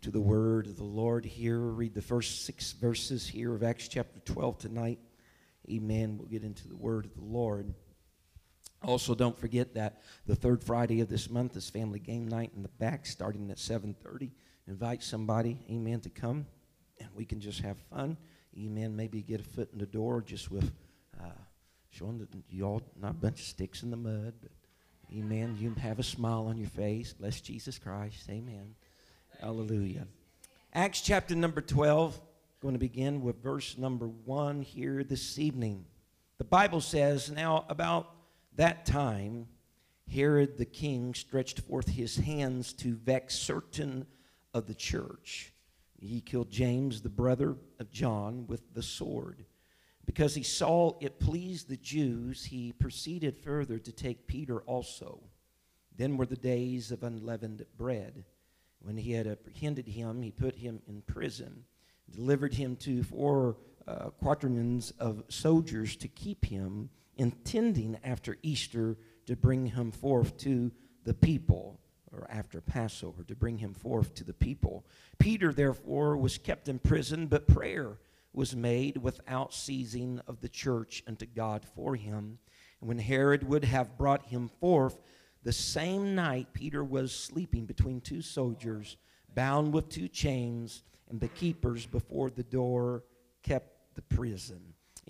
To the word of the Lord here. Read the first six verses here of Acts chapter 12 tonight. Amen. We'll get into the word of the Lord. Also, don't forget that the third Friday of this month is family game night in the back, starting at 7:30. Invite somebody, amen, to come, and we can just have fun. Amen. Maybe get a foot in the door just with uh, showing that y'all not a bunch of sticks in the mud, but amen. You have a smile on your face. Bless Jesus Christ. Amen. Hallelujah. Acts chapter number 12, going to begin with verse number 1 here this evening. The Bible says, Now about that time, Herod the king stretched forth his hands to vex certain of the church. He killed James, the brother of John, with the sword. Because he saw it pleased the Jews, he proceeded further to take Peter also. Then were the days of unleavened bread. When he had apprehended him, he put him in prison, delivered him to four uh, quaternions of soldiers to keep him, intending after Easter to bring him forth to the people, or after Passover, to bring him forth to the people. Peter, therefore, was kept in prison, but prayer was made without ceasing of the church unto God for him. And when Herod would have brought him forth, the same night, Peter was sleeping between two soldiers, bound with two chains, and the keepers before the door kept the prison.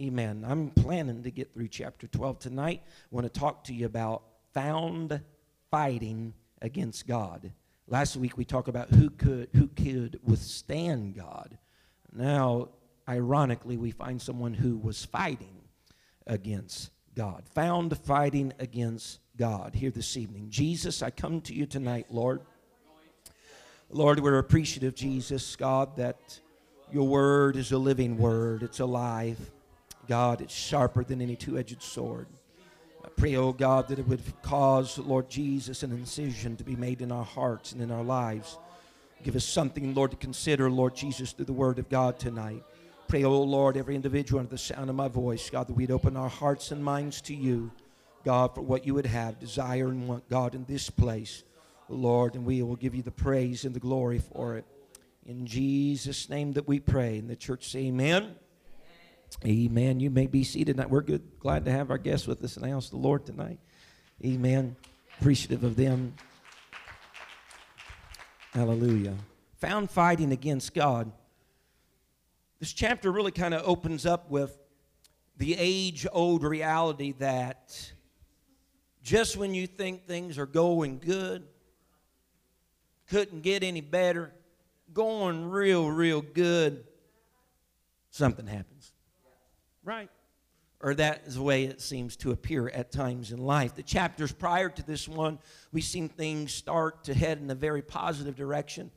Amen. I'm planning to get through chapter 12 tonight. I want to talk to you about found fighting against God. Last week we talked about who could who could withstand God. Now, ironically, we find someone who was fighting against God. Found fighting against God here this evening. Jesus, I come to you tonight, Lord. Lord, we're appreciative, Jesus, God, that your word is a living word. It's alive. God, it's sharper than any two edged sword. I pray, oh God, that it would cause, Lord Jesus, an incision to be made in our hearts and in our lives. Give us something, Lord, to consider, Lord Jesus, through the word of God tonight. Pray, oh Lord, every individual under the sound of my voice, God, that we'd open our hearts and minds to you. God, for what you would have, desire and want, God, in this place, Lord, and we will give you the praise and the glory for it. In Jesus' name that we pray. And the church say, Amen. Amen. You may be seated. We're good, glad to have our guests with us and announce the Lord tonight. Amen. Appreciative of them. Hallelujah. Found fighting against God. This chapter really kind of opens up with the age old reality that just when you think things are going good, couldn't get any better, going real, real good, something happens. Right? Or that is the way it seems to appear at times in life. The chapters prior to this one, we've seen things start to head in a very positive direction.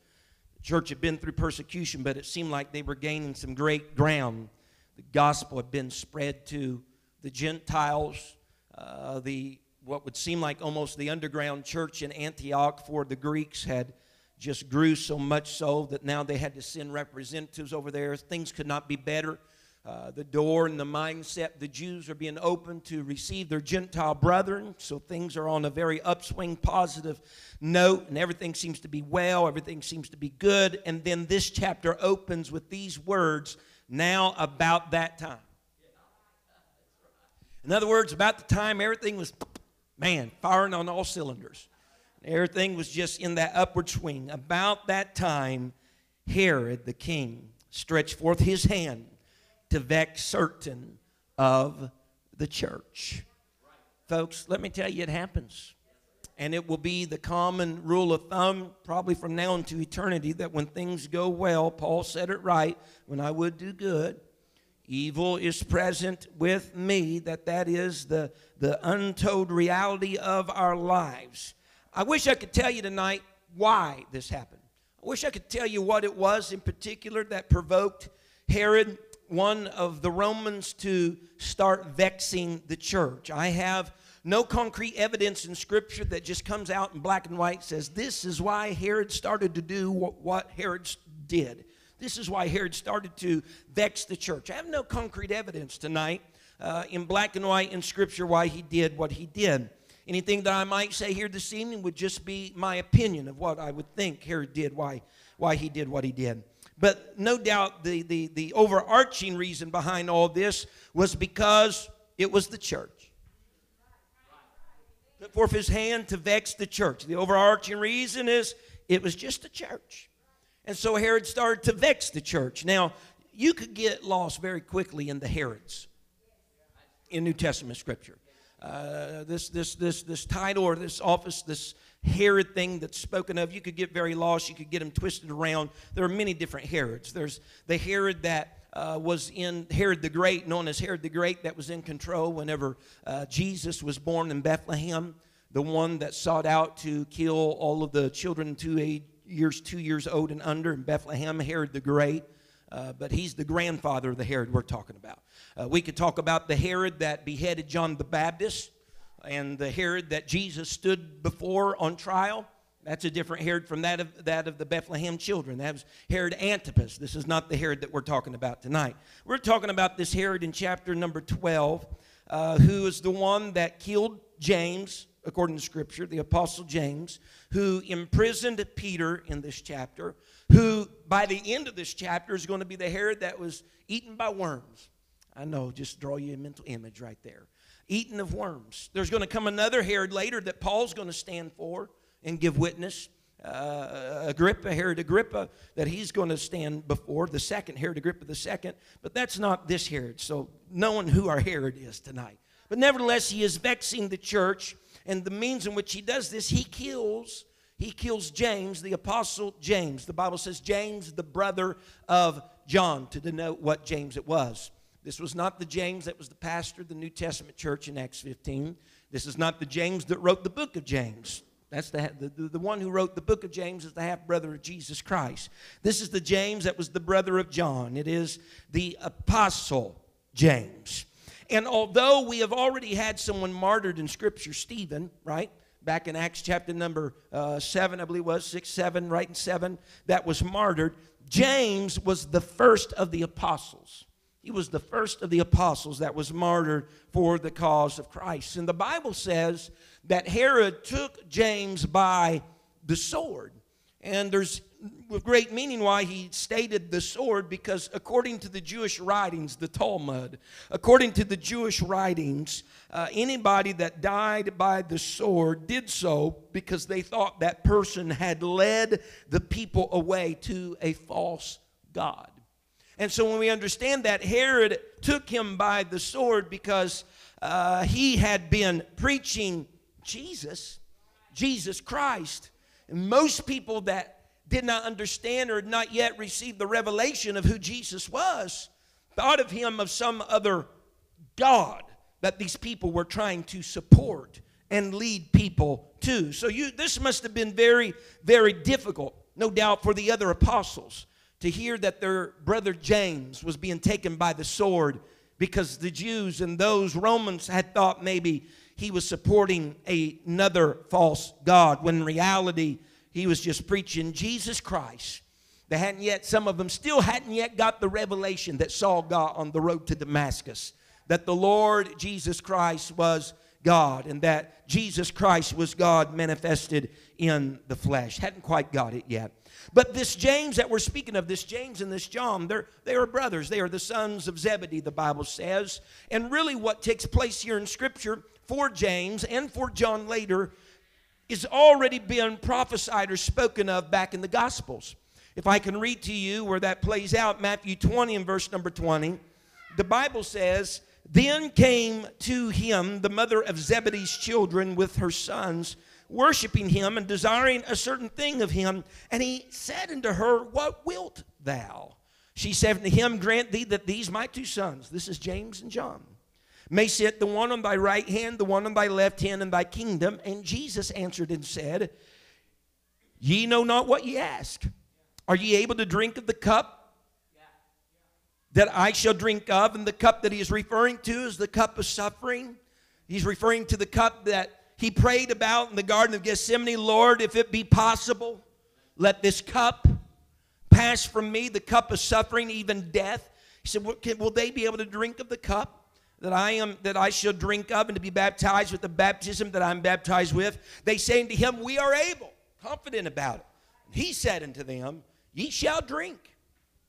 The church had been through persecution, but it seemed like they were gaining some great ground. The gospel had been spread to the Gentiles, uh, the what would seem like almost the underground church in Antioch for the Greeks had just grew so much so that now they had to send representatives over there. Things could not be better. Uh, the door and the mindset, the Jews are being open to receive their Gentile brethren, so things are on a very upswing, positive note, and everything seems to be well, everything seems to be good. And then this chapter opens with these words now about that time. In other words, about the time everything was man, firing on all cylinders. Everything was just in that upward swing. About that time, Herod the king stretched forth his hand to vex certain of the church. Folks, let me tell you, it happens. And it will be the common rule of thumb, probably from now into eternity, that when things go well, Paul said it right, when I would do good, evil is present with me, that that is the, the untold reality of our lives. I wish I could tell you tonight why this happened. I wish I could tell you what it was in particular that provoked Herod, one of the Romans, to start vexing the church. I have no concrete evidence in Scripture that just comes out in black and white says this is why Herod started to do what Herod did. This is why Herod started to vex the church. I have no concrete evidence tonight uh, in black and white in Scripture why he did what he did. Anything that I might say here this evening would just be my opinion of what I would think Herod did, why, why he did what he did. But no doubt the, the, the overarching reason behind all this was because it was the church. Put forth his hand to vex the church. The overarching reason is it was just the church. And so Herod started to vex the church. Now, you could get lost very quickly in the Herods in New Testament scripture. Uh, this, this, this, this title or this office, this Herod thing that's spoken of, you could get very lost. You could get them twisted around. There are many different Herods. There's the Herod that uh, was in Herod the Great, known as Herod the Great, that was in control whenever uh, Jesus was born in Bethlehem. The one that sought out to kill all of the children two years, two years old and under in Bethlehem, Herod the Great. Uh, but he's the grandfather of the Herod we're talking about. Uh, we could talk about the Herod that beheaded John the Baptist and the Herod that Jesus stood before on trial. That's a different Herod from that of, that of the Bethlehem children. That was Herod Antipas. This is not the Herod that we're talking about tonight. We're talking about this Herod in chapter number 12, uh, who is the one that killed James, according to Scripture, the Apostle James, who imprisoned Peter in this chapter, who by the end of this chapter is going to be the Herod that was eaten by worms. I know, just draw you a mental image right there. Eaten of worms. There's going to come another Herod later that Paul's going to stand for and give witness. Uh, Agrippa, Herod Agrippa, that he's going to stand before, the second Herod Agrippa the second, but that's not this Herod. So, knowing who our Herod is tonight. But nevertheless, he is vexing the church, and the means in which he does this, he kills he kills James, the apostle James. The Bible says James, the brother of John, to denote what James it was. This was not the James that was the pastor of the New Testament church in Acts 15. This is not the James that wrote the book of James. That's the, the, the one who wrote the book of James is the half brother of Jesus Christ. This is the James that was the brother of John. It is the apostle James. And although we have already had someone martyred in Scripture, Stephen, right? back in Acts chapter number uh, 7, I believe was, 6, 7, right in 7, that was martyred. James was the first of the apostles. He was the first of the apostles that was martyred for the cause of Christ. And the Bible says that Herod took James by the sword. And there's great meaning why he stated the sword because according to the Jewish writings, the Talmud, according to the Jewish writings, uh, anybody that died by the sword did so because they thought that person had led the people away to a false God. And so when we understand that, Herod took him by the sword because uh, he had been preaching Jesus, Jesus Christ. And most people that did not understand or had not yet received the revelation of who Jesus was, thought of him of some other God that these people were trying to support and lead people to. So you this must have been very very difficult, no doubt for the other apostles to hear that their brother James was being taken by the sword because the Jews and those Romans had thought maybe he was supporting another false god when in reality he was just preaching Jesus Christ. They hadn't yet, some of them still hadn't yet got the revelation that Saul got on the road to Damascus that the Lord Jesus Christ was God and that Jesus Christ was God manifested in the flesh. Hadn't quite got it yet. But this James that we're speaking of, this James and this John, they're, they are brothers. They are the sons of Zebedee, the Bible says. And really, what takes place here in Scripture for James and for John later is already been prophesied or spoken of back in the Gospels. If I can read to you where that plays out, Matthew 20 and verse number 20, the Bible says, Then came to him the mother of Zebedee's children with her sons, worshiping him and desiring a certain thing of him. And he said unto her, What wilt thou? She said unto him, Grant thee that these my two sons, this is James and John, may sit the one on thy right hand, the one on thy left hand in thy kingdom. And Jesus answered and said, Ye know not what ye ask. Are ye able to drink of the cup that I shall drink of? And the cup that he is referring to is the cup of suffering. He's referring to the cup that he prayed about in the Garden of Gethsemane Lord, if it be possible, let this cup pass from me, the cup of suffering, even death. He said, Will they be able to drink of the cup? that I am that I shall drink of and to be baptized with the baptism that I'm baptized with. They say unto him, We are able, confident about it. He said unto them, Ye shall drink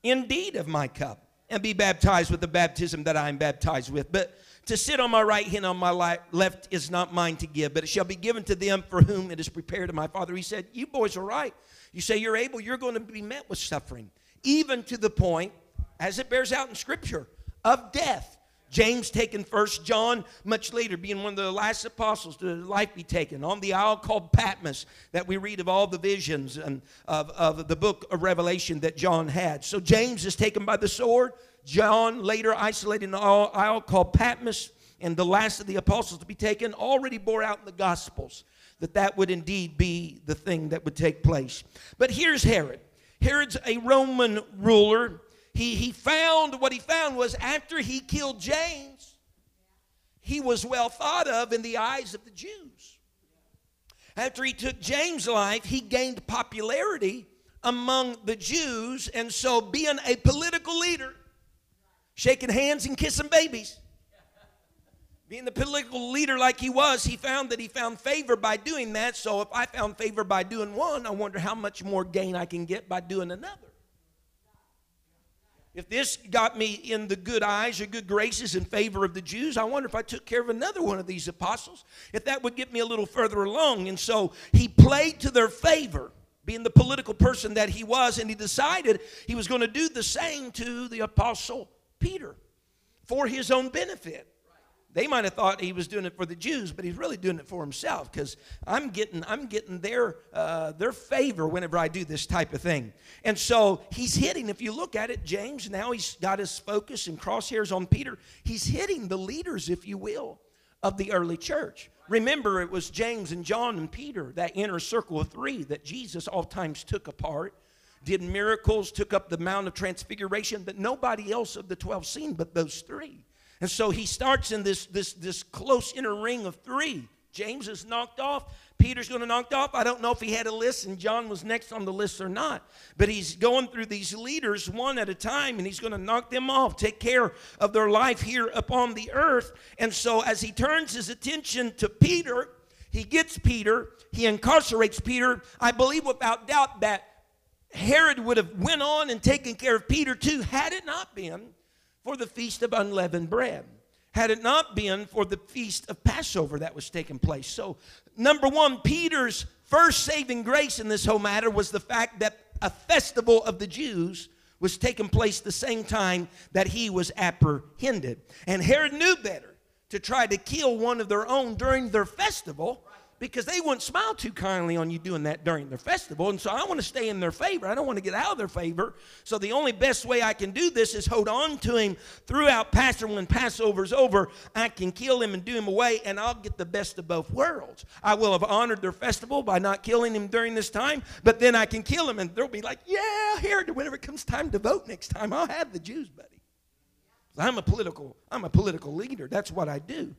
indeed of my cup and be baptized with the baptism that I am baptized with. But to sit on my right hand, on my left is not mine to give, but it shall be given to them for whom it is prepared of my Father. He said, You boys are right. You say you're able, you're going to be met with suffering, even to the point, as it bears out in Scripture, of death. James taken first, John much later, being one of the last apostles to life be taken on the isle called Patmos that we read of all the visions and of, of the book of Revelation that John had. So James is taken by the sword. John later isolated in isle called Patmos, and the last of the apostles to be taken already bore out in the Gospels that that would indeed be the thing that would take place. But here's Herod. Herod's a Roman ruler he, he found what he found was after he killed James, he was well thought of in the eyes of the Jews. After he took James' life, he gained popularity among the Jews, and so being a political leader, shaking hands and kissing babies, being the political leader like he was, he found that he found favor by doing that. So if I found favor by doing one, I wonder how much more gain I can get by doing another. If this got me in the good eyes or good graces in favor of the Jews, I wonder if I took care of another one of these apostles, if that would get me a little further along. And so he played to their favor, being the political person that he was, and he decided he was going to do the same to the apostle Peter for his own benefit. They might have thought he was doing it for the Jews, but he's really doing it for himself because I'm getting, I'm getting their, uh, their favor whenever I do this type of thing. And so he's hitting, if you look at it, James, now he's got his focus and crosshairs on Peter. He's hitting the leaders, if you will, of the early church. Remember, it was James and John and Peter, that inner circle of three that Jesus oftentimes took apart did miracles, took up the Mount of Transfiguration that nobody else of the 12 seen but those three. And so he starts in this, this, this close inner ring of three. James is knocked off. Peter's going to knock off. I don't know if he had a list and John was next on the list or not. But he's going through these leaders one at a time and he's going to knock them off, take care of their life here upon the earth. And so as he turns his attention to Peter, he gets Peter, he incarcerates Peter. I believe without doubt that Herod would have went on and taken care of Peter too had it not been for the feast of unleavened bread had it not been for the feast of Passover that was taking place. So, number one, Peter's first saving grace in this whole matter was the fact that a festival of the Jews was taking place the same time that he was apprehended. And Herod knew better to try to kill one of their own during their festival because they wouldn't smile too kindly on you doing that during their festival. And so I want to stay in their favor. I don't want to get out of their favor. So the only best way I can do this is hold on to him throughout Passover. When Passover's over, I can kill him and do him away, and I'll get the best of both worlds. I will have honored their festival by not killing him during this time, but then I can kill him, and they'll be like, yeah, here, whenever it comes time to vote next time, I'll have the Jews, buddy. I'm a political, I'm a political leader. That's what I do.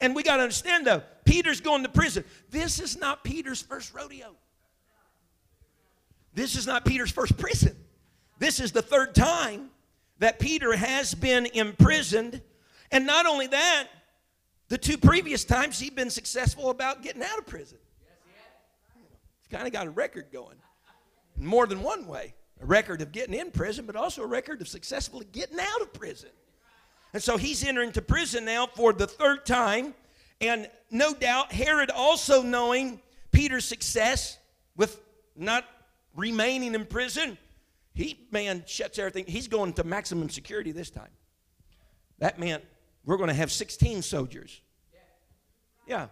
And we got to understand though, Peter's going to prison. This is not Peter's first rodeo. This is not Peter's first prison. This is the third time that Peter has been imprisoned. And not only that, the two previous times he'd been successful about getting out of prison. He's kind of got a record going more than one way a record of getting in prison, but also a record of successfully getting out of prison. And so he's entering to prison now for the third time. And no doubt, Herod also knowing Peter's success with not remaining in prison, he, man, shuts everything. He's going to maximum security this time. That meant we're going to have 16 soldiers. Yeah.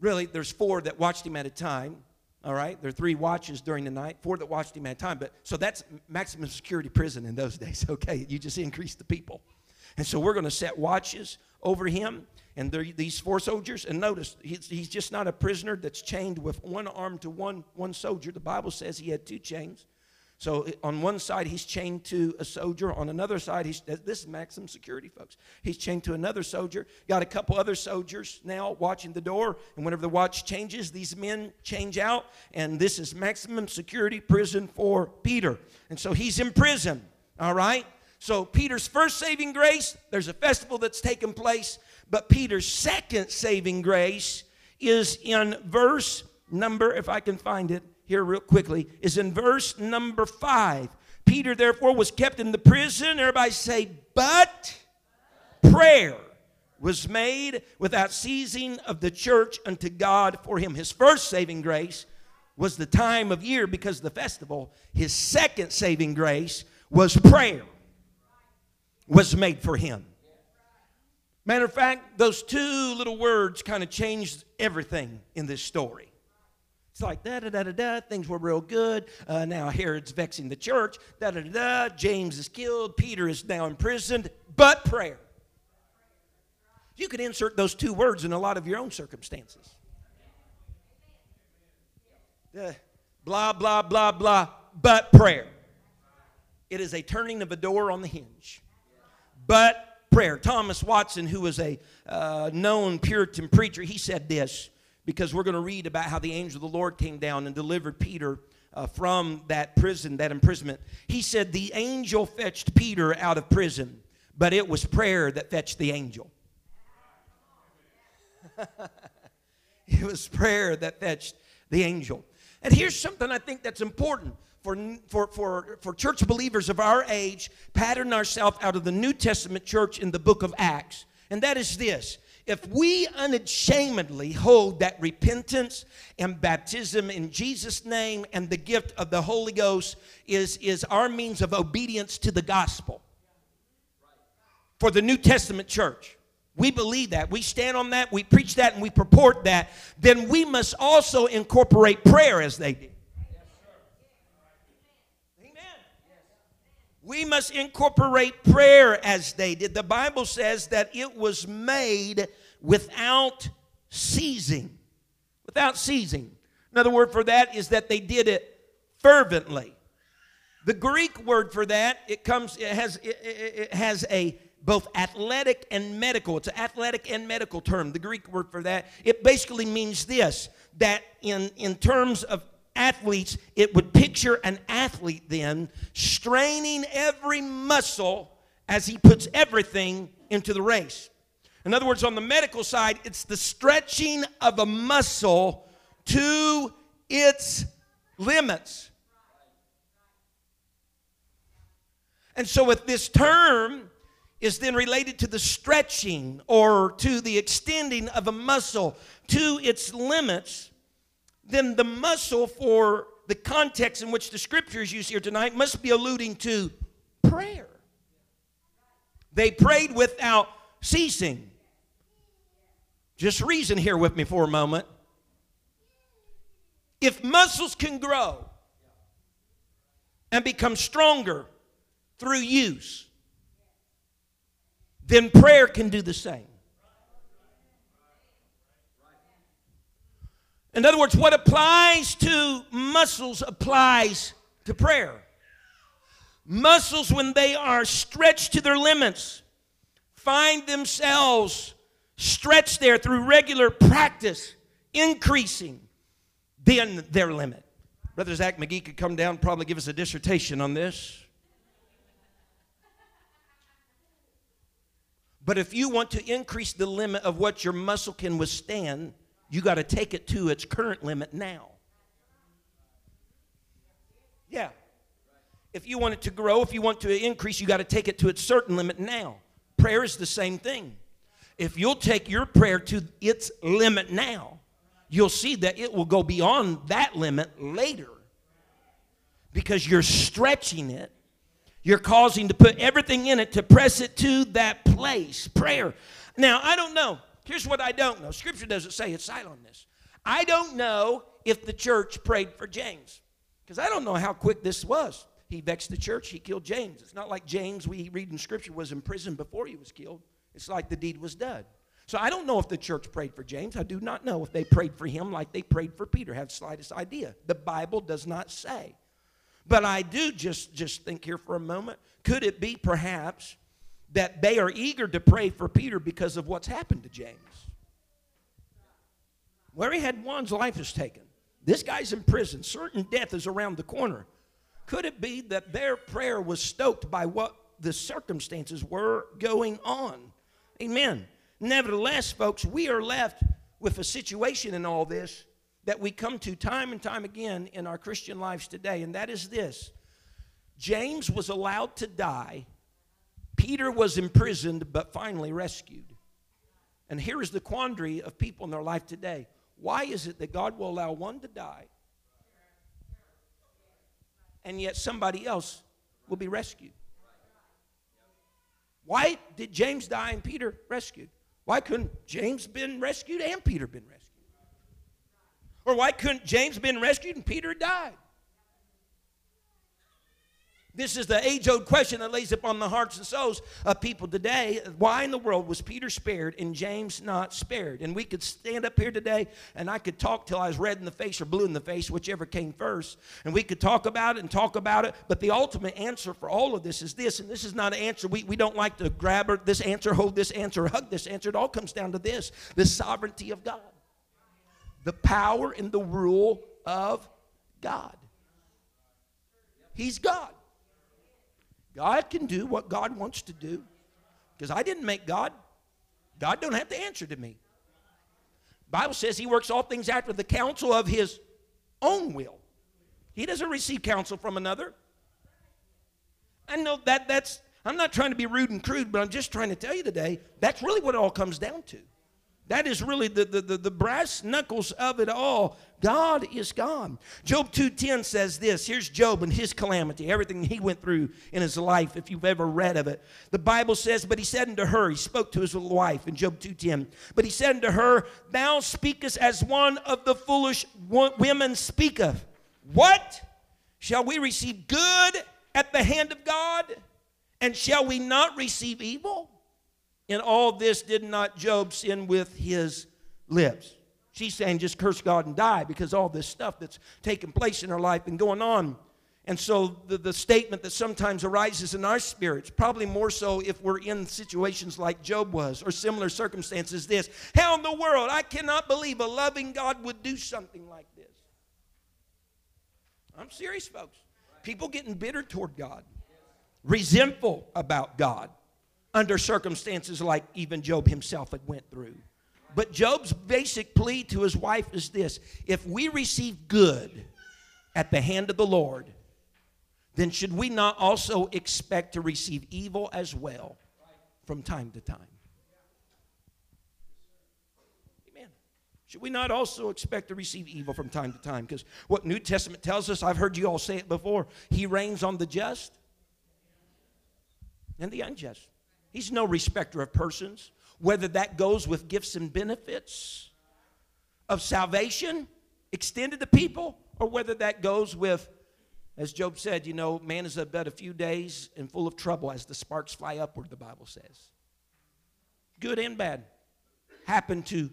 Really, there's four that watched him at a time. All right, there are three watches during the night, four that watched him at a time. But so that's maximum security prison in those days. Okay, you just increase the people. And so we're going to set watches over him and these four soldiers. And notice, he's, he's just not a prisoner that's chained with one arm to one, one soldier. The Bible says he had two chains. So on one side, he's chained to a soldier. On another side, he's, this is maximum security, folks. He's chained to another soldier. Got a couple other soldiers now watching the door. And whenever the watch changes, these men change out. And this is maximum security prison for Peter. And so he's in prison, all right? So Peter's first saving grace, there's a festival that's taken place. But Peter's second saving grace is in verse number, if I can find it, here real quickly is in verse number five. Peter, therefore, was kept in the prison. Everybody say, but prayer was made without ceasing of the church unto God for him. His first saving grace was the time of year because of the festival. His second saving grace was prayer was made for him. Matter of fact, those two little words kind of changed everything in this story. It's like da da da da da. Things were real good. Uh, now Herod's vexing the church. Da da da da. James is killed. Peter is now imprisoned. But prayer. You can insert those two words in a lot of your own circumstances. Blah blah blah blah. But prayer. It is a turning of a door on the hinge. But prayer. Thomas Watson, who was a uh, known Puritan preacher, he said this because we're going to read about how the angel of the Lord came down and delivered Peter uh, from that prison, that imprisonment. He said, The angel fetched Peter out of prison, but it was prayer that fetched the angel. it was prayer that fetched the angel. And here's something I think that's important for, for, for, for church believers of our age, pattern ourselves out of the New Testament church in the book of Acts. And that is this if we unashamedly hold that repentance and baptism in Jesus' name and the gift of the Holy Ghost is, is our means of obedience to the gospel for the New Testament church, we believe that, we stand on that, we preach that, and we purport that, then we must also incorporate prayer as they did. We must incorporate prayer as they did. The Bible says that it was made without ceasing. Without ceasing. Another word for that is that they did it fervently. The Greek word for that, it comes, it has, it, it has a both athletic and medical. It's an athletic and medical term. The Greek word for that, it basically means this that in, in terms of athletes, it would picture an athlete then straining every muscle as he puts everything into the race. In other words, on the medical side, it's the stretching of a muscle to its limits. And so, if this term is then related to the stretching or to the extending of a muscle to its limits, then the muscle for the context in which the scripture is used here tonight must be alluding to prayer. They prayed without ceasing. Just reason here with me for a moment. If muscles can grow and become stronger through use, then prayer can do the same. In other words, what applies to muscles applies to prayer. Muscles, when they are stretched to their limits, find themselves stretched there through regular practice, increasing then their limit. Brother Zach McGee could come down probably give us a dissertation on this. But if you want to increase the limit of what your muscle can withstand, you got to take it to its current limit now. Yeah. If you want it to grow, if you want to increase, you got to take it to its certain limit now. Prayer is the same thing. If you'll take your prayer to its limit now, you'll see that it will go beyond that limit later because you're stretching it. You're causing to put everything in it to press it to that place. Prayer. Now, I don't know. Here's what I don't know. Scripture doesn't say it's silent on this. I don't know if the church prayed for James because I don't know how quick this was. He vexed the church, he killed James. It's not like James, we read in Scripture, was in prison before he was killed. It's like the deed was done. So I don't know if the church prayed for James. I do not know if they prayed for him like they prayed for Peter. I have slightest idea. The Bible does not say. But I do just, just think here for a moment could it be perhaps that they are eager to pray for Peter because of what's happened to James? Where he had one's life is taken. This guy's in prison. Certain death is around the corner. Could it be that their prayer was stoked by what the circumstances were going on? Amen. Nevertheless, folks, we are left with a situation in all this that we come to time and time again in our Christian lives today, and that is this James was allowed to die, Peter was imprisoned, but finally rescued. And here is the quandary of people in their life today. Why is it that God will allow one to die and yet somebody else will be rescued? Why did James die and Peter rescued? Why couldn't James been rescued and Peter been rescued? Or why couldn't James been rescued and Peter died? This is the age old question that lays upon the hearts and souls of people today. Why in the world was Peter spared and James not spared? And we could stand up here today and I could talk till I was red in the face or blue in the face, whichever came first. And we could talk about it and talk about it. But the ultimate answer for all of this is this. And this is not an answer. We, we don't like to grab this answer, hold this answer, hug this answer. It all comes down to this the sovereignty of God, the power and the rule of God. He's God. God can do what God wants to do because I didn't make God. God don't have to answer to me. Bible says he works all things after the counsel of his own will. He doesn't receive counsel from another. I know that that's I'm not trying to be rude and crude, but I'm just trying to tell you today that's really what it all comes down to. That is really the, the, the, the, brass knuckles of it all. God is God. Job 2.10 says this. Here's Job and his calamity, everything he went through in his life, if you've ever read of it. The Bible says, But he said unto her, he spoke to his wife in Job 2.10, But he said unto her, Thou speakest as one of the foolish women speaketh. What? Shall we receive good at the hand of God? And shall we not receive evil? In all this did not Job sin with his lips. She's saying just curse God and die because all this stuff that's taking place in her life and going on. And so the, the statement that sometimes arises in our spirits, probably more so if we're in situations like Job was or similar circumstances, this How in the world? I cannot believe a loving God would do something like this. I'm serious, folks. People getting bitter toward God, resentful about God under circumstances like even Job himself had went through. But Job's basic plea to his wife is this if we receive good at the hand of the Lord, then should we not also expect to receive evil as well from time to time? Amen. Should we not also expect to receive evil from time to time? Because what New Testament tells us, I've heard you all say it before, He rains on the just and the unjust. He's no respecter of persons, whether that goes with gifts and benefits of salvation extended to people, or whether that goes with, as Job said, you know, man is but a few days and full of trouble as the sparks fly upward, the Bible says. Good and bad happen to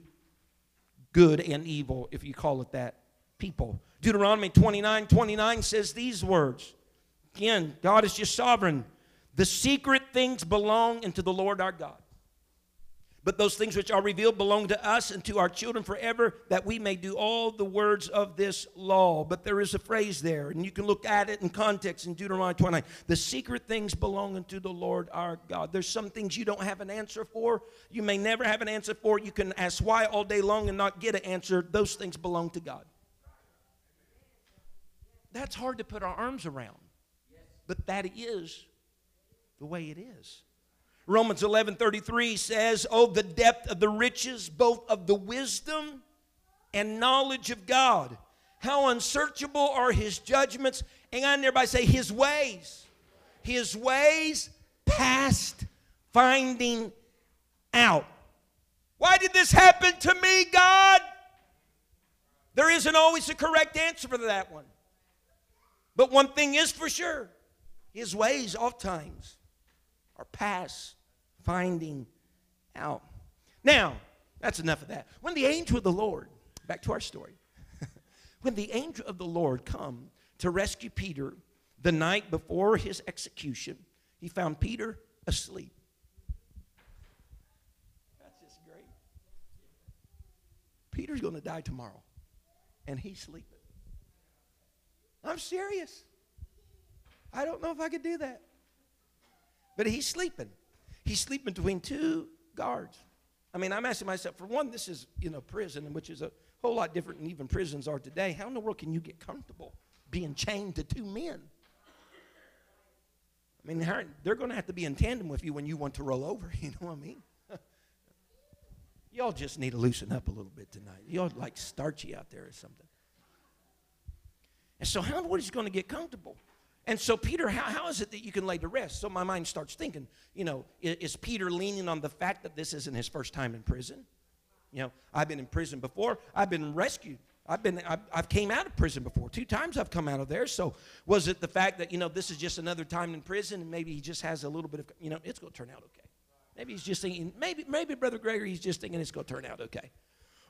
good and evil, if you call it that, people. Deuteronomy 29 29 says these words. Again, God is just sovereign. The secret things belong unto the Lord our God. But those things which are revealed belong to us and to our children forever, that we may do all the words of this law. But there is a phrase there, and you can look at it in context in Deuteronomy 29. The secret things belong unto the Lord our God. There's some things you don't have an answer for. You may never have an answer for. You can ask why all day long and not get an answer. Those things belong to God. That's hard to put our arms around. But that is the way it is. Romans 11 33 says, Oh, the depth of the riches, both of the wisdom and knowledge of God. How unsearchable are his judgments. Hang on by say, His ways. His ways past finding out. Why did this happen to me, God? There isn't always a correct answer for that one. But one thing is for sure His ways, oftentimes, are past finding out. Now, that's enough of that. When the angel of the Lord, back to our story, when the angel of the Lord come to rescue Peter the night before his execution, he found Peter asleep. That's just great. Peter's going to die tomorrow, and he's sleeping. I'm serious. I don't know if I could do that. But he's sleeping. He's sleeping between two guards. I mean, I'm asking myself, for one, this is, you know, prison, which is a whole lot different than even prisons are today. How in the world can you get comfortable being chained to two men? I mean, they're going to have to be in tandem with you when you want to roll over. You know what I mean? Y'all just need to loosen up a little bit tonight. Y'all like starchy out there or something. And so, how what is going to get comfortable? And so, Peter, how, how is it that you can lay to rest? So, my mind starts thinking, you know, is, is Peter leaning on the fact that this isn't his first time in prison? You know, I've been in prison before. I've been rescued. I've been I've, I've, came out of prison before. Two times I've come out of there. So was it the fact that you know this is just another time in prison and maybe he just has a little bit of you know it's going to turn out okay. Maybe he's just thinking maybe maybe brother Gregory he's just thinking it's going to turn out okay.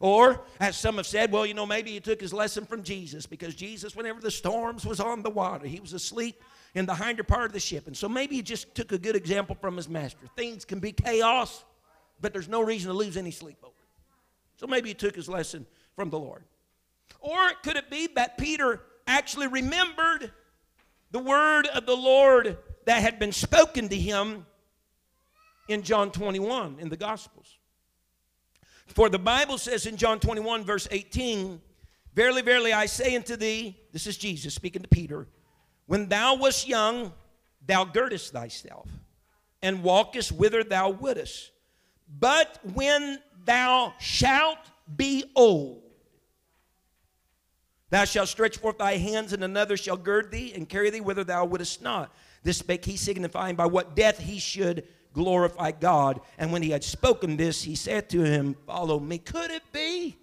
Or, as some have said, well, you know, maybe he took his lesson from Jesus because Jesus, whenever the storms was on the water, he was asleep in the hinder part of the ship. And so maybe he just took a good example from his master. Things can be chaos, but there's no reason to lose any sleep over it. So maybe he took his lesson from the Lord. Or could it be that Peter actually remembered the word of the Lord that had been spoken to him in John 21 in the Gospels? For the Bible says in John 21, verse 18, Verily, verily, I say unto thee, this is Jesus speaking to Peter, when thou wast young, thou girdest thyself, and walkest whither thou wouldest. But when thou shalt be old, thou shalt stretch forth thy hands, and another shall gird thee and carry thee whither thou wouldest not. This spake he, signifying by what death he should glorify God. And when he had spoken this, he said to him, Follow me. Could it be?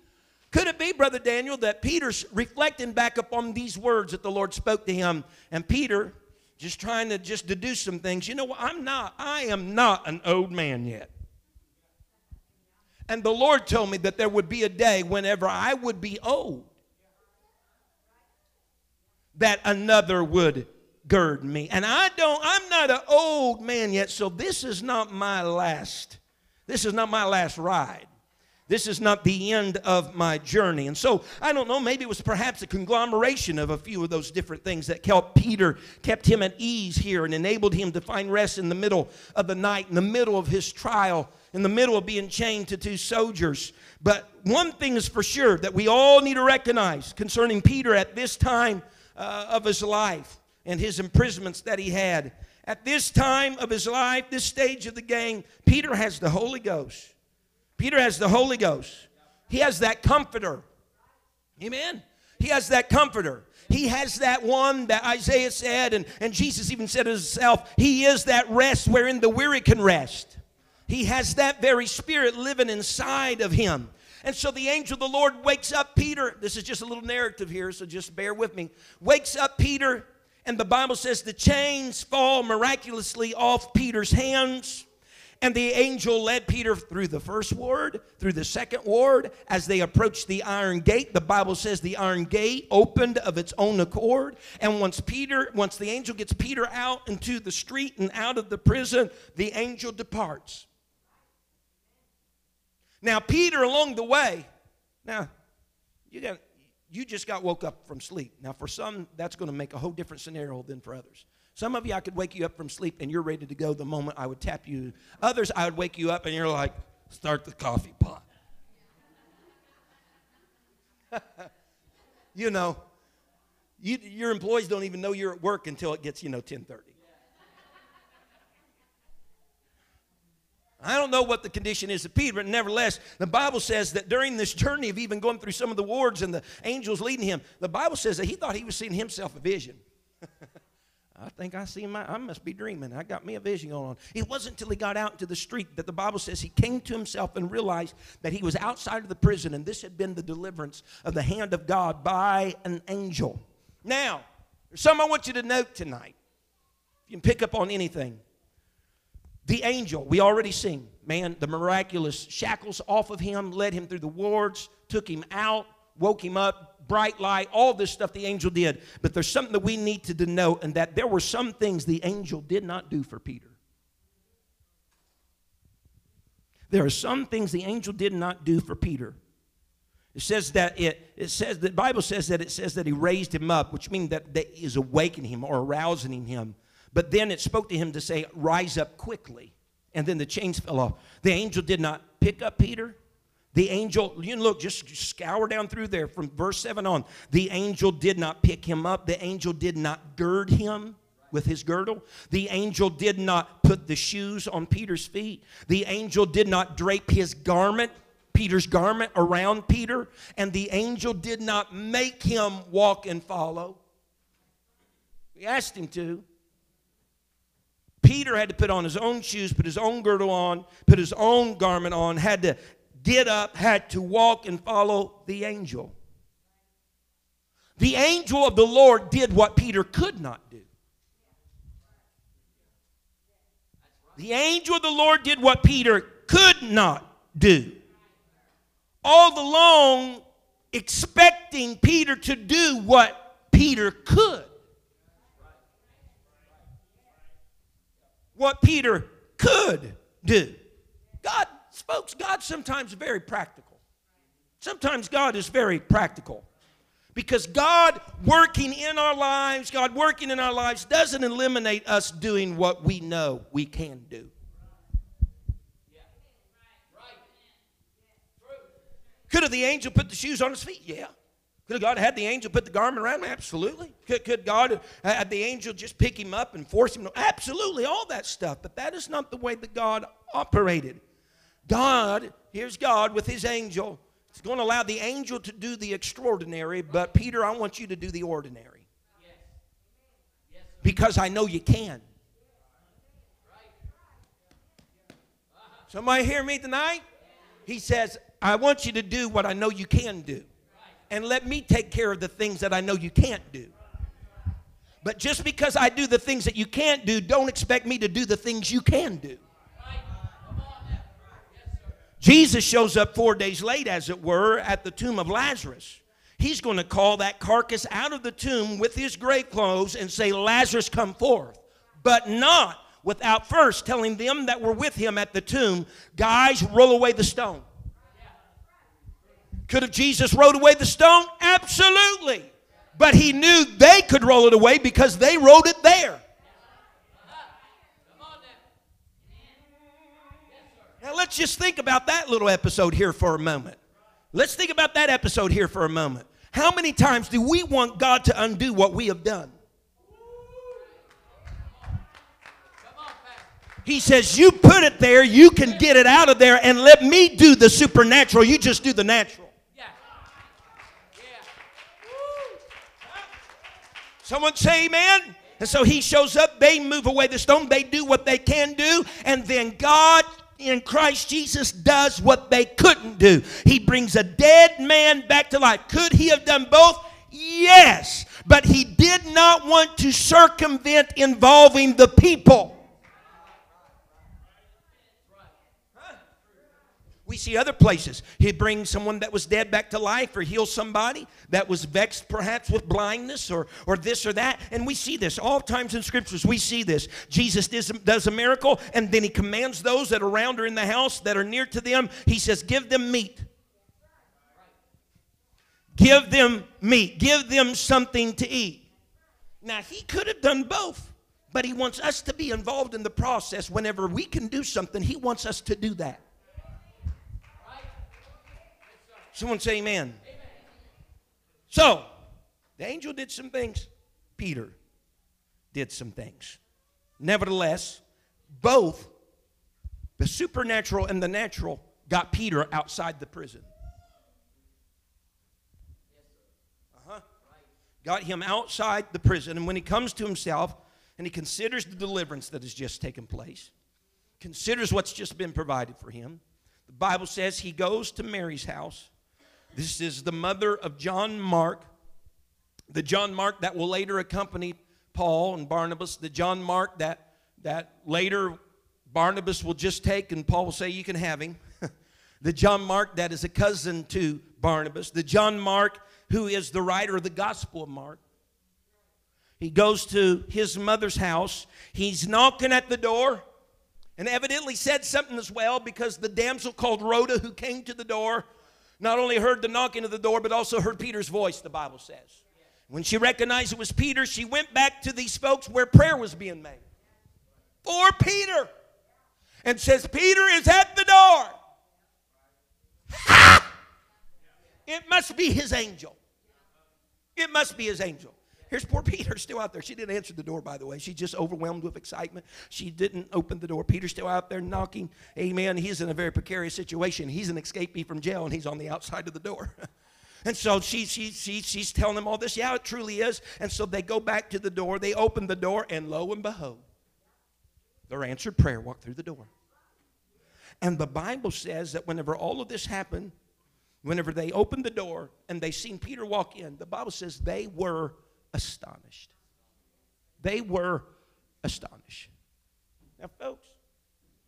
Could it be, Brother Daniel, that Peter's reflecting back upon these words that the Lord spoke to him? And Peter, just trying to just deduce some things. You know what? I'm not, I am not an old man yet. And the Lord told me that there would be a day whenever I would be old that another would gird me. And I don't, I'm not an old man yet, so this is not my last, this is not my last ride. This is not the end of my journey. And so, I don't know, maybe it was perhaps a conglomeration of a few of those different things that helped Peter, kept him at ease here, and enabled him to find rest in the middle of the night, in the middle of his trial, in the middle of being chained to two soldiers. But one thing is for sure that we all need to recognize concerning Peter at this time uh, of his life and his imprisonments that he had. At this time of his life, this stage of the game, Peter has the Holy Ghost. Peter has the Holy Ghost. He has that comforter. Amen. He has that comforter. He has that one that Isaiah said, and, and Jesus even said himself, He is that rest wherein the weary can rest. He has that very spirit living inside of him. And so the angel of the Lord wakes up Peter. This is just a little narrative here, so just bear with me. Wakes up Peter and the Bible says the chains fall miraculously off Peter's hands. And the angel led Peter through the first ward, through the second ward. As they approached the iron gate, the Bible says the iron gate opened of its own accord. And once Peter, once the angel gets Peter out into the street and out of the prison, the angel departs. Now, Peter, along the way, now, you got you just got woke up from sleep. Now, for some, that's going to make a whole different scenario than for others. Some of you, I could wake you up from sleep and you're ready to go the moment I would tap you. Others, I would wake you up and you're like, start the coffee pot. you know, you, your employees don't even know you're at work until it gets, you know, 1030. I don't know what the condition is of Peter, but nevertheless, the Bible says that during this journey of even going through some of the wards and the angels leading him, the Bible says that he thought he was seeing himself a vision. I think I see my, I must be dreaming. I got me a vision going on. It wasn't until he got out into the street that the Bible says he came to himself and realized that he was outside of the prison and this had been the deliverance of the hand of God by an angel. Now, there's something I want you to note tonight. If you can pick up on anything. The angel, we already seen, man, the miraculous shackles off of him, led him through the wards, took him out, woke him up, bright light, all this stuff the angel did. But there's something that we need to denote, and that there were some things the angel did not do for Peter. There are some things the angel did not do for Peter. It says that it, it says the Bible says that it says that he raised him up, which means that, that is awakening him or arousing him. But then it spoke to him to say, rise up quickly. And then the chains fell off. The angel did not pick up Peter. The angel, you look, just scour down through there from verse 7 on. The angel did not pick him up. The angel did not gird him with his girdle. The angel did not put the shoes on Peter's feet. The angel did not drape his garment, Peter's garment, around Peter. And the angel did not make him walk and follow. He asked him to. Peter had to put on his own shoes, put his own girdle on, put his own garment on, had to get up, had to walk and follow the angel. The angel of the Lord did what Peter could not do. The angel of the Lord did what Peter could not do. All along, expecting Peter to do what Peter could. What Peter could do. God, folks, God sometimes very practical. Sometimes God is very practical. Because God working in our lives, God working in our lives doesn't eliminate us doing what we know we can do. Could have the angel put the shoes on his feet? Yeah. Could God had the angel put the garment around him? Absolutely. Could, could God have the angel just pick him up and force him to? Absolutely, all that stuff. But that is not the way that God operated. God, here's God with his angel. He's going to allow the angel to do the extraordinary, but Peter, I want you to do the ordinary. Because I know you can. Somebody hear me tonight? He says, I want you to do what I know you can do. And let me take care of the things that I know you can't do. But just because I do the things that you can't do, don't expect me to do the things you can do. Jesus shows up four days late, as it were, at the tomb of Lazarus. He's going to call that carcass out of the tomb with his grave clothes and say, Lazarus, come forth. But not without first telling them that were with him at the tomb, guys, roll away the stone. Could have Jesus rolled away the stone? Absolutely. But he knew they could roll it away because they rolled it there. Now let's just think about that little episode here for a moment. Let's think about that episode here for a moment. How many times do we want God to undo what we have done? He says, You put it there, you can get it out of there, and let me do the supernatural. You just do the natural. Someone say amen. And so he shows up, they move away the stone, they do what they can do, and then God in Christ Jesus does what they couldn't do. He brings a dead man back to life. Could he have done both? Yes. But he did not want to circumvent involving the people. We see other places. He brings someone that was dead back to life or heals somebody that was vexed perhaps with blindness or, or this or that. And we see this all times in scriptures. We see this. Jesus does, does a miracle and then he commands those that are around or in the house that are near to them, he says, Give them meat. Give them meat. Give them something to eat. Now, he could have done both, but he wants us to be involved in the process. Whenever we can do something, he wants us to do that. Someone say amen. amen. So, the angel did some things. Peter did some things. Nevertheless, both the supernatural and the natural got Peter outside the prison. Uh-huh. Got him outside the prison. And when he comes to himself and he considers the deliverance that has just taken place, considers what's just been provided for him, the Bible says he goes to Mary's house this is the mother of John Mark, the John Mark that will later accompany Paul and Barnabas, the John Mark that, that later Barnabas will just take and Paul will say, You can have him. The John Mark that is a cousin to Barnabas. The John Mark who is the writer of the Gospel of Mark. He goes to his mother's house. He's knocking at the door and evidently said something as well because the damsel called Rhoda, who came to the door, not only heard the knocking of the door, but also heard Peter's voice, the Bible says. When she recognized it was Peter, she went back to these folks where prayer was being made for Peter and says, Peter is at the door. Ha! It must be his angel. It must be his angel. Here's poor Peter still out there. She didn't answer the door, by the way. She's just overwhelmed with excitement. She didn't open the door. Peter's still out there knocking. Amen. He's in a very precarious situation. He's an escapee from jail, and he's on the outside of the door. And so she, she, she, she's telling them all this. Yeah, it truly is. And so they go back to the door. They open the door, and lo and behold, their answered prayer walked through the door. And the Bible says that whenever all of this happened, whenever they opened the door and they seen Peter walk in, the Bible says they were astonished. They were astonished. Now, folks,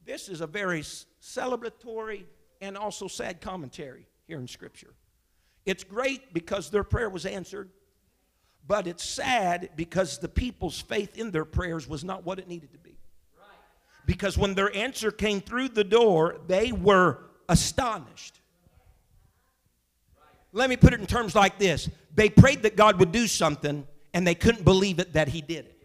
this is a very celebratory and also sad commentary here in Scripture. It's great because their prayer was answered, but it's sad because the people's faith in their prayers was not what it needed to be. Because when their answer came through the door, they were astonished. Let me put it in terms like this they prayed that God would do something, and they couldn't believe it that He did it.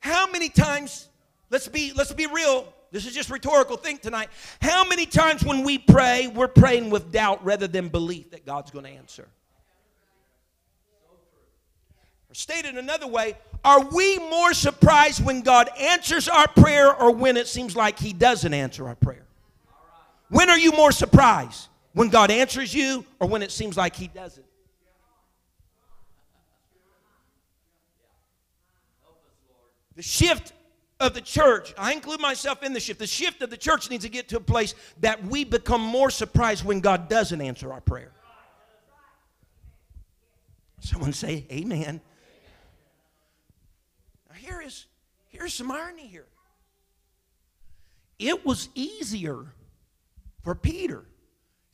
How many times, let's be, let's be real, this is just rhetorical think tonight. How many times when we pray, we're praying with doubt rather than belief that God's going to answer? Or stated another way, are we more surprised when God answers our prayer or when it seems like He doesn't answer our prayer? When are you more surprised? When God answers you or when it seems like He doesn't? The shift of the church, I include myself in the shift. The shift of the church needs to get to a place that we become more surprised when God doesn't answer our prayer. Someone say, Amen. Now, here is here's some irony here. It was easier for Peter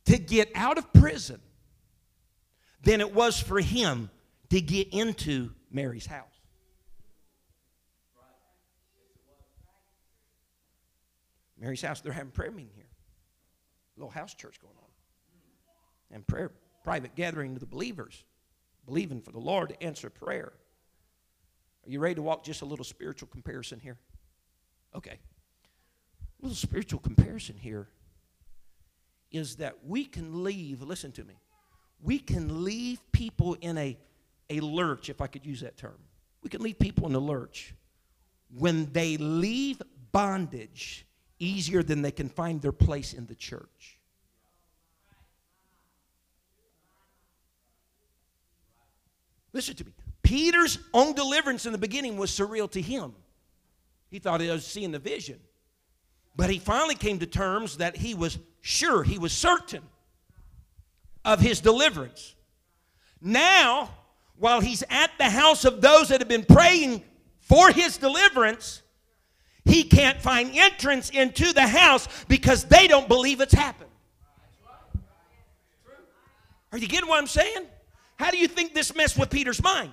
to get out of prison than it was for him to get into Mary's house. Mary's house, they're having prayer meeting here. A Little house church going on. And prayer, private gathering of the believers, believing for the Lord to answer prayer. Are you ready to walk just a little spiritual comparison here? Okay. A little spiritual comparison here is that we can leave, listen to me, we can leave people in a, a lurch, if I could use that term. We can leave people in a lurch when they leave bondage easier than they can find their place in the church. Listen to me. Peter's own deliverance in the beginning was surreal to him. He thought he was seeing the vision. But he finally came to terms that he was sure, he was certain of his deliverance. Now, while he's at the house of those that have been praying for his deliverance, he can't find entrance into the house because they don't believe it's happened. Are you getting what I'm saying? How do you think this messed with Peter's mind?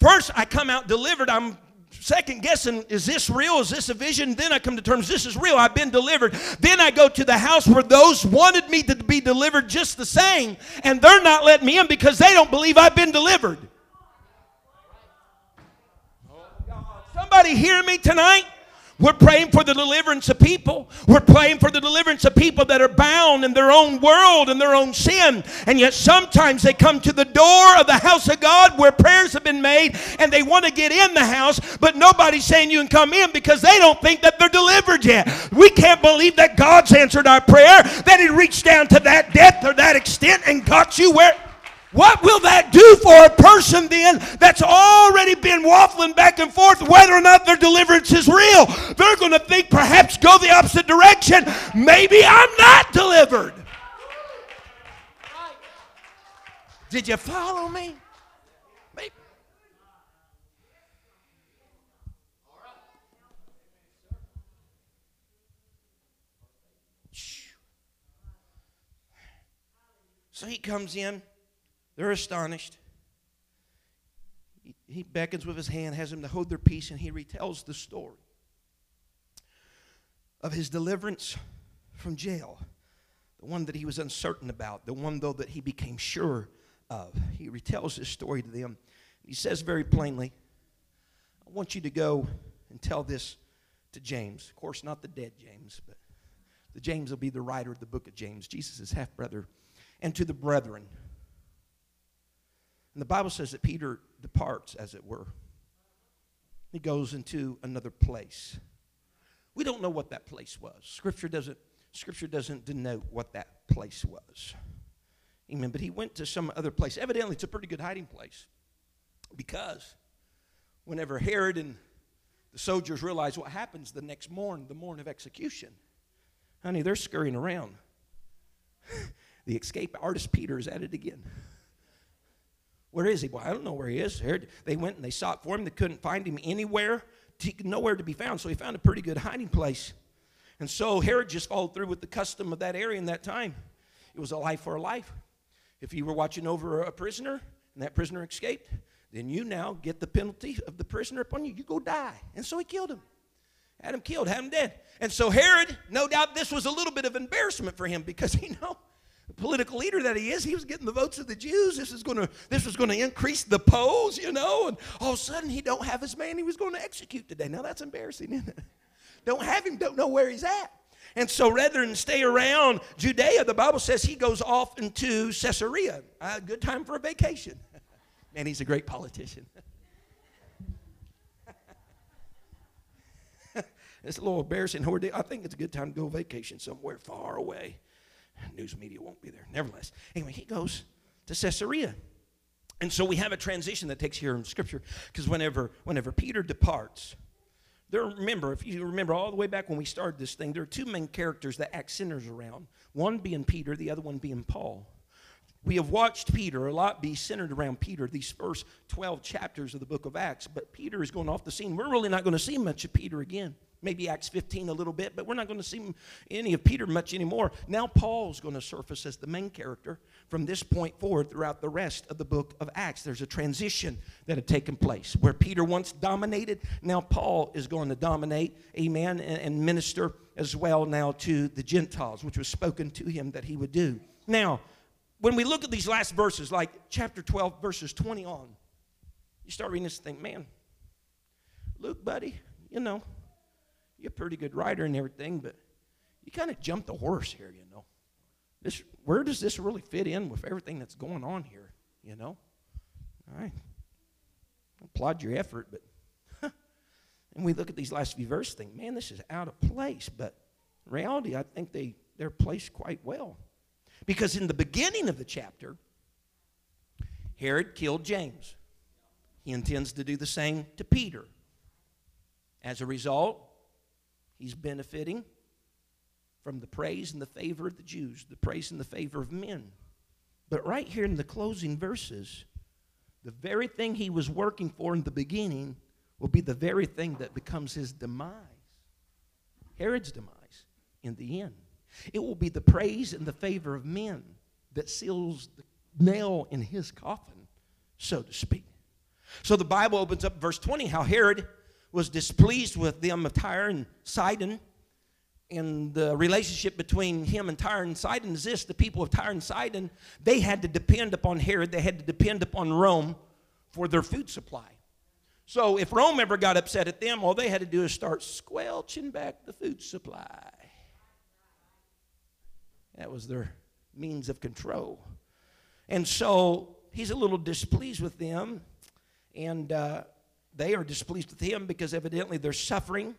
First, I come out delivered. I'm second guessing, is this real? Is this a vision? Then I come to terms, this is real. I've been delivered. Then I go to the house where those wanted me to be delivered just the same, and they're not letting me in because they don't believe I've been delivered. Somebody hear me tonight? We're praying for the deliverance of people. We're praying for the deliverance of people that are bound in their own world and their own sin. And yet sometimes they come to the door of the house of God where prayers have been made and they want to get in the house, but nobody's saying you can come in because they don't think that they're delivered yet. We can't believe that God's answered our prayer, that He reached down to that depth or that extent and got you where. What will that do for a person then that's already been waffling back and forth whether or not their deliverance is real? They're going to think perhaps go the opposite direction. Maybe I'm not delivered. Did you follow me? So he comes in. They're astonished. He, beckons with his hand, has them to hold their peace, and he retells the story of his deliverance from jail, the one that he was uncertain about, the one, though, that he became sure of. He retells this story to them. He says very plainly, I want you to go and tell this to James. Of course, not the dead James, but the James will be the writer of the book of James, Jesus' half brother, and to the brethren. And the Bible says that Peter departs, as it were. He goes into another place. We don't know what that place was. Scripture doesn't, Scripture doesn't denote what that place was. Amen. But he went to some other place. Evidently, it's a pretty good hiding place. Because whenever Herod and the soldiers realize what happens the next morning, the morning of execution, honey, they're scurrying around. the escape artist Peter is at it again. Where is he? Well, I don't know where he is. They went and they sought for him. They couldn't find him anywhere, nowhere to be found. So he found a pretty good hiding place. And so Herod just followed through with the custom of that area in that time. It was a life for a life. If you were watching over a prisoner and that prisoner escaped, then you now get the penalty of the prisoner upon you. You go die. And so he killed him. Had him killed, had him dead. And so Herod, no doubt this was a little bit of embarrassment for him because you know, political leader that he is, he was getting the votes of the Jews. This is gonna this was gonna increase the polls, you know, and all of a sudden he don't have his man he was going to execute today. Now that's embarrassing, isn't it? Don't have him, don't know where he's at. And so rather than stay around Judea, the Bible says he goes off into Caesarea. A good time for a vacation. Man, he's a great politician. it's a little embarrassing. I think it's a good time to go vacation somewhere far away. News media won't be there. Nevertheless, anyway, he goes to Caesarea. And so we have a transition that takes here in Scripture because whenever, whenever Peter departs, there, remember, if you remember all the way back when we started this thing, there are two main characters that act centers around. One being Peter, the other one being Paul. We have watched Peter a lot be centered around Peter, these first 12 chapters of the book of Acts, but Peter is going off the scene. We're really not going to see much of Peter again. Maybe Acts 15 a little bit, but we're not going to see any of Peter much anymore. Now, Paul's going to surface as the main character from this point forward throughout the rest of the book of Acts. There's a transition that had taken place where Peter once dominated, now Paul is going to dominate, amen, and minister as well now to the Gentiles, which was spoken to him that he would do. Now, when we look at these last verses, like chapter 12, verses 20 on, you start reading this thing, man, Luke, buddy, you know, you're a pretty good writer and everything, but you kind of jumped the horse here, you know. This, where does this really fit in with everything that's going on here, you know? All right. I applaud your effort, but huh. and we look at these last few verses, think, man, this is out of place. But reality, I think they, they're placed quite well. Because in the beginning of the chapter, Herod killed James. He intends to do the same to Peter. As a result, he's benefiting from the praise and the favor of the Jews, the praise and the favor of men. But right here in the closing verses, the very thing he was working for in the beginning will be the very thing that becomes his demise, Herod's demise in the end. It will be the praise and the favor of men that seals the nail in his coffin, so to speak. So the Bible opens up verse 20 how Herod was displeased with them of Tyre and Sidon. And the relationship between him and Tyre and Sidon is this the people of Tyre and Sidon, they had to depend upon Herod, they had to depend upon Rome for their food supply. So if Rome ever got upset at them, all they had to do is start squelching back the food supply. That was their means of control. And so he's a little displeased with them, and uh, they are displeased with him because evidently they're suffering.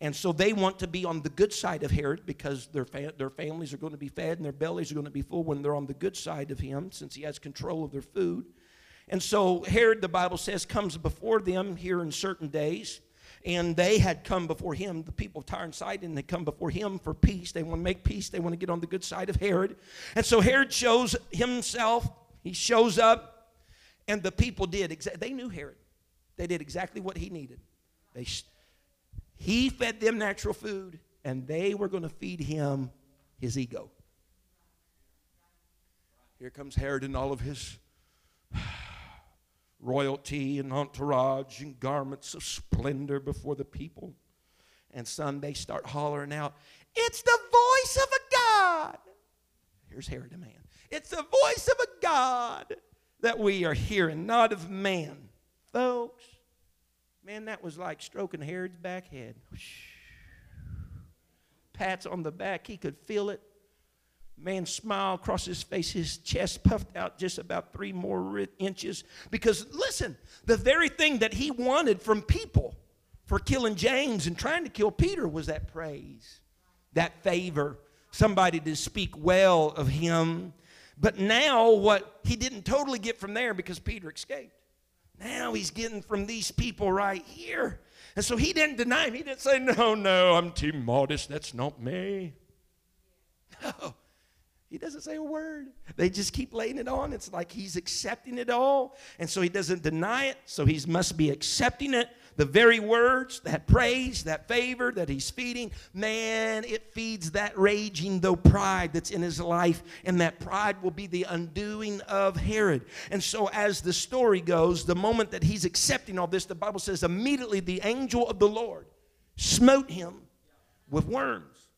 And so they want to be on the good side of Herod because their, fa- their families are going to be fed and their bellies are going to be full when they're on the good side of him since he has control of their food. And so Herod, the Bible says, comes before them here in certain days and they had come before him. The people of Tyre and Sidon had come before him for peace. They want to make peace. They want to get on the good side of Herod. And so Herod shows himself. He shows up, and the people did. They knew Herod. They did exactly what he needed. They, he fed them natural food, and they were going to feed him his ego. Here comes Herod and all of his royalty and entourage and garments of splendor before the people. And son, they start hollering out, It's the voice of a God. Here's Herod the man. It's the voice of a God that we are hearing, not of man. Folks, man, that was like stroking Herod's back head. Pats on the back, he could feel it. Man smiled across his face, his chest puffed out just about three more inches. Because listen, the very thing that he wanted from people for killing James and trying to kill Peter was that praise, that favor, somebody to speak well of him. But now, what he didn't totally get from there because Peter escaped. Now he's getting from these people right here. And so he didn't deny him. He didn't say, No, no, I'm too modest. That's not me. No. He doesn't say a word. They just keep laying it on. It's like he's accepting it all. And so he doesn't deny it. So he must be accepting it. The very words, that praise, that favor that he's feeding, man, it feeds that raging, though, pride that's in his life. And that pride will be the undoing of Herod. And so, as the story goes, the moment that he's accepting all this, the Bible says immediately the angel of the Lord smote him with worms.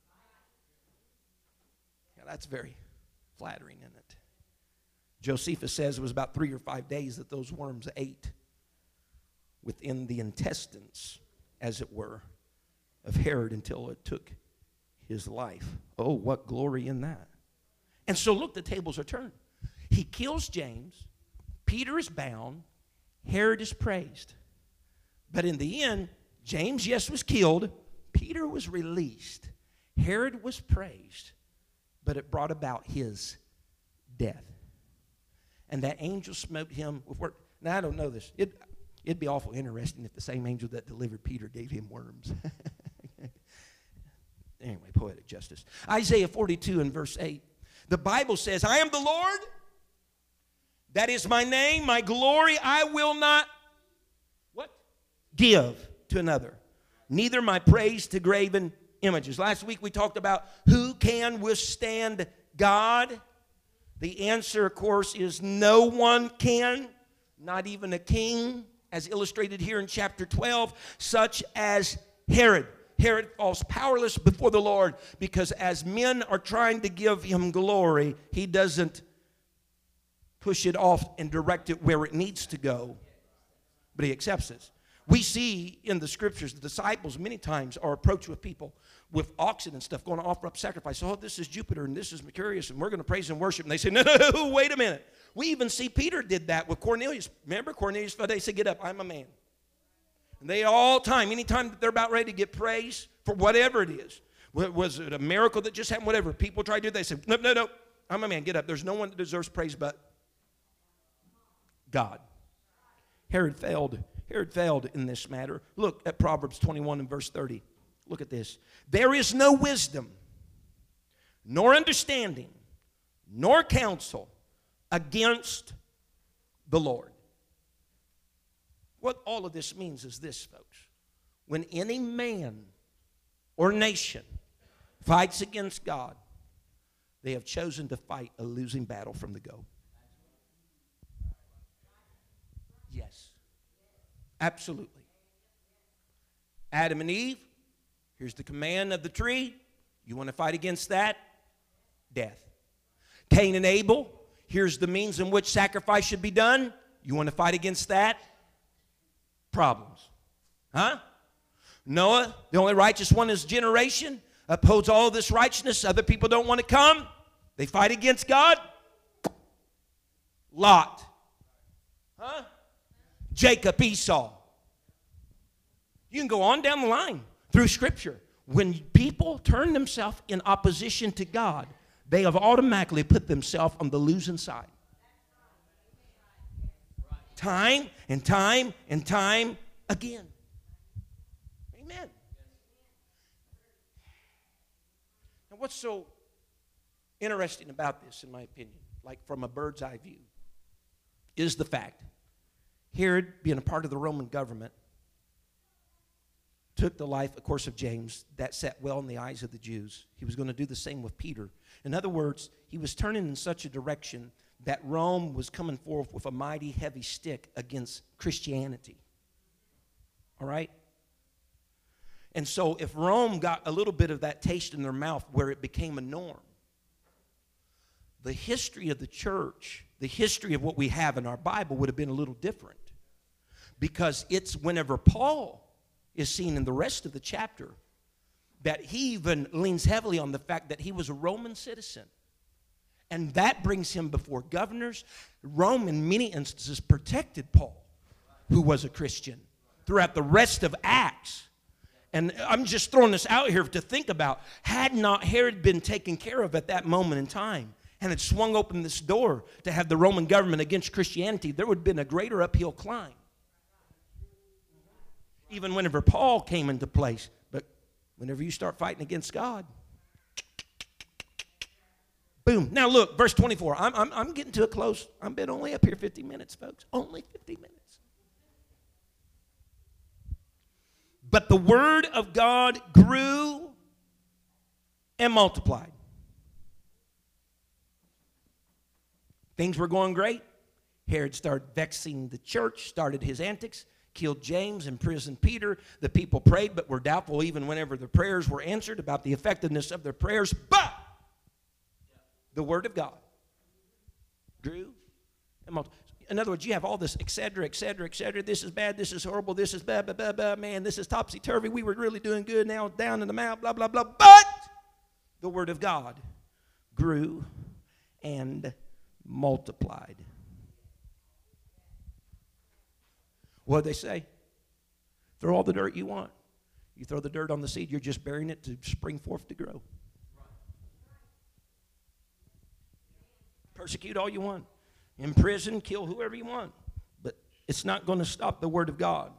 Yeah, that's very flattering, isn't it? Josephus says it was about three or five days that those worms ate within the intestines, as it were, of Herod until it took his life. Oh, what glory in that. And so, look, the tables are turned. He kills James, Peter is bound, Herod is praised. But in the end, James, yes, was killed, Peter was released, Herod was praised, but it brought about his death. And that angel smote him with work. Now, I don't know this. It, It'd be awful interesting if the same angel that delivered Peter gave him worms. anyway, poetic justice. Isaiah 42 and verse 8. The Bible says, I am the Lord. That is my name, my glory. I will not what? Give to another. Neither my praise to graven images. Last week we talked about who can withstand God. The answer, of course, is no one can, not even a king as illustrated here in chapter 12, such as Herod. Herod falls powerless before the Lord because as men are trying to give him glory, he doesn't push it off and direct it where it needs to go, but he accepts it. We see in the scriptures the disciples many times are approached with people with oxen and stuff going to offer up sacrifice. Oh, this is Jupiter and this is Mercurius and we're going to praise and worship. And they say, no, no, no, wait a minute. We even see Peter did that with Cornelius. Remember, Cornelius, they said, Get up, I'm a man. And they all time, anytime they're about ready to get praise for whatever it is, was it a miracle that just happened, whatever, people try to do, they say, No, no, no, I'm a man, get up. There's no one that deserves praise but God. Herod failed. Herod failed in this matter. Look at Proverbs 21 and verse 30. Look at this. There is no wisdom, nor understanding, nor counsel against the Lord. What all of this means is this, folks. When any man or nation fights against God, they have chosen to fight a losing battle from the go. Yes, absolutely. Adam and Eve, here's the command of the tree. You want to fight against that? Death. Cain and Abel, Here's the means in which sacrifice should be done. You want to fight against that? Problems. Huh? Noah, the only righteous one in his generation, upholds all this righteousness. Other people don't want to come. They fight against God. Lot. Huh? Jacob, Esau. You can go on down the line through Scripture. When people turn themselves in opposition to God, they have automatically put themselves on the losing side. Time and time and time again. Amen. Now, what's so interesting about this, in my opinion, like from a bird's eye view, is the fact Herod, being a part of the Roman government, took the life, of course, of James. That sat well in the eyes of the Jews. He was going to do the same with Peter. In other words, he was turning in such a direction that Rome was coming forth with a mighty heavy stick against Christianity. All right? And so, if Rome got a little bit of that taste in their mouth where it became a norm, the history of the church, the history of what we have in our Bible would have been a little different. Because it's whenever Paul is seen in the rest of the chapter that he even leans heavily on the fact that he was a Roman citizen. And that brings him before governors. Rome, in many instances, protected Paul, who was a Christian, throughout the rest of Acts. And I'm just throwing this out here to think about. Had not Herod been taken care of at that moment in time and had swung open this door to have the Roman government against Christianity, there would have been a greater uphill climb. Even whenever Paul came into place. Whenever you start fighting against God, boom. Now look, verse 24. I'm, I'm, I'm getting to a close. I've been only up here 50 minutes, folks. Only 50 minutes. But the word of God grew and multiplied. Things were going great. Herod started vexing the church, started his antics, killed James, imprisoned Peter. The people prayed, but were doubtful even whenever the prayers were answered about the effectiveness of their prayers. But the word of God grew in other words, you have all this, et cetera, et cetera, et cetera. This is bad. This is horrible. This is bad, blah, blah, blah. Man, this is topsy turvy. We were really doing good. Now down in the mouth, blah, blah, blah. But the word of God grew and multiplied. What they say? Throw all the dirt you want. You throw the dirt on the seed, you're just burying it to spring forth to grow. Persecute all you want Imprison, kill whoever you want. But it's not going to stop the Word of God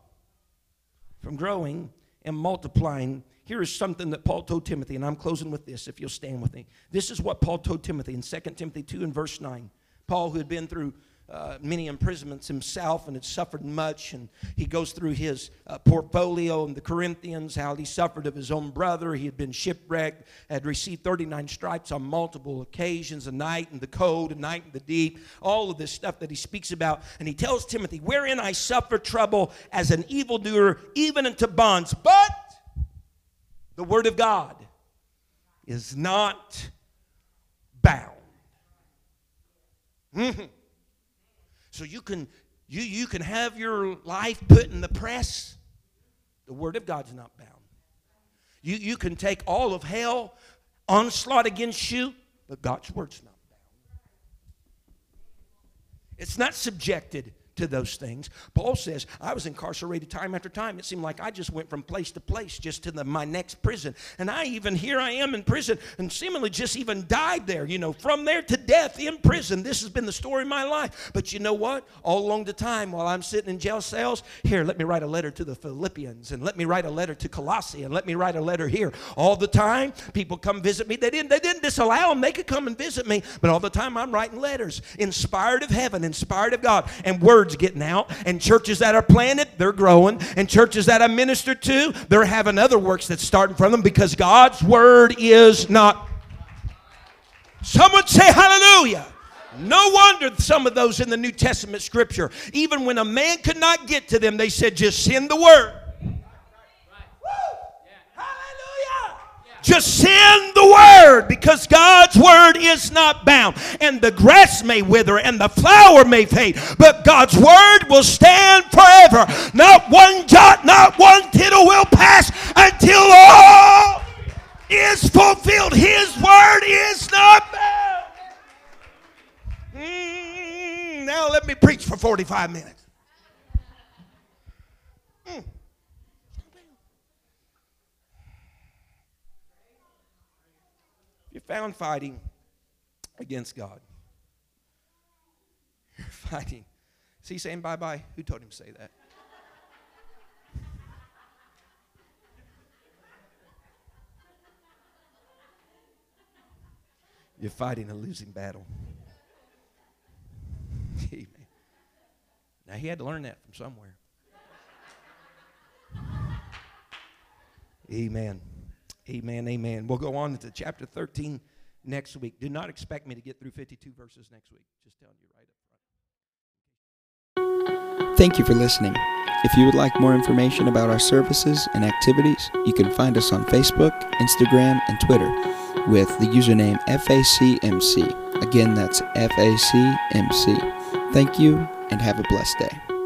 from growing and multiplying. Here is something that Paul told Timothy, and I'm closing with this if you'll stand with me. This is what Paul told Timothy in 2 Timothy 2 and verse 9. Paul, who had been through uh, many imprisonments himself and had suffered much. And he goes through his uh, portfolio in the Corinthians, how he suffered of his own brother. He had been shipwrecked, had received 39 stripes on multiple occasions, a night in the cold, a night in the deep, all of this stuff that he speaks about. And he tells Timothy, Wherein I suffer trouble as an evildoer, even into bonds. But the word of God is not bound. Mm-hmm. So you can you you can have your life put in the press. The word of God's not bound. You you can take all of hell onslaught against you, but God's word's not bound. It's not subjected to those things. Paul says, I was incarcerated time after time. It seemed like I just went from place to place just to the, my next prison. And I even, here I am in prison and seemingly just even died there, you know, from there to death in prison. This has been the story of my life. But you know what? All along the time while I'm sitting in jail cells, here, let me write a letter to the Philippians and let me write a letter to Colossae and let me write a letter here. All the time, people come visit me. They didn't, they didn't disallow them. They could come and visit me. But all the time, I'm writing letters, inspired of heaven, inspired of God, and words getting out. And churches that are planted, they're growing. And churches that I minister to, they're having other works that's starting from them because God's word is not. Someone say hallelujah. No wonder some of those in the New Testament scripture, even when a man could not get to them, they said, just send the word. Just send the word because God's word is not bound. And the grass may wither and the flower may fade, but God's word will stand forever. Not one jot, not one tittle will pass until all is fulfilled. His word is not bound. Mm, now let me preach for 45 minutes. Found fighting against God. You're fighting. Is he saying bye bye? Who told him to say that? You're fighting a losing battle. Amen. Now, he had to learn that from somewhere. Amen. Amen, amen. We'll go on to chapter 13, next week. Do not expect me to get through 52 verses next week. Just telling you right up front. Thank you for listening. If you would like more information about our services and activities, you can find us on Facebook, Instagram, and Twitter with the username FACMC. Again, that's FACMC. Thank you and have a blessed day.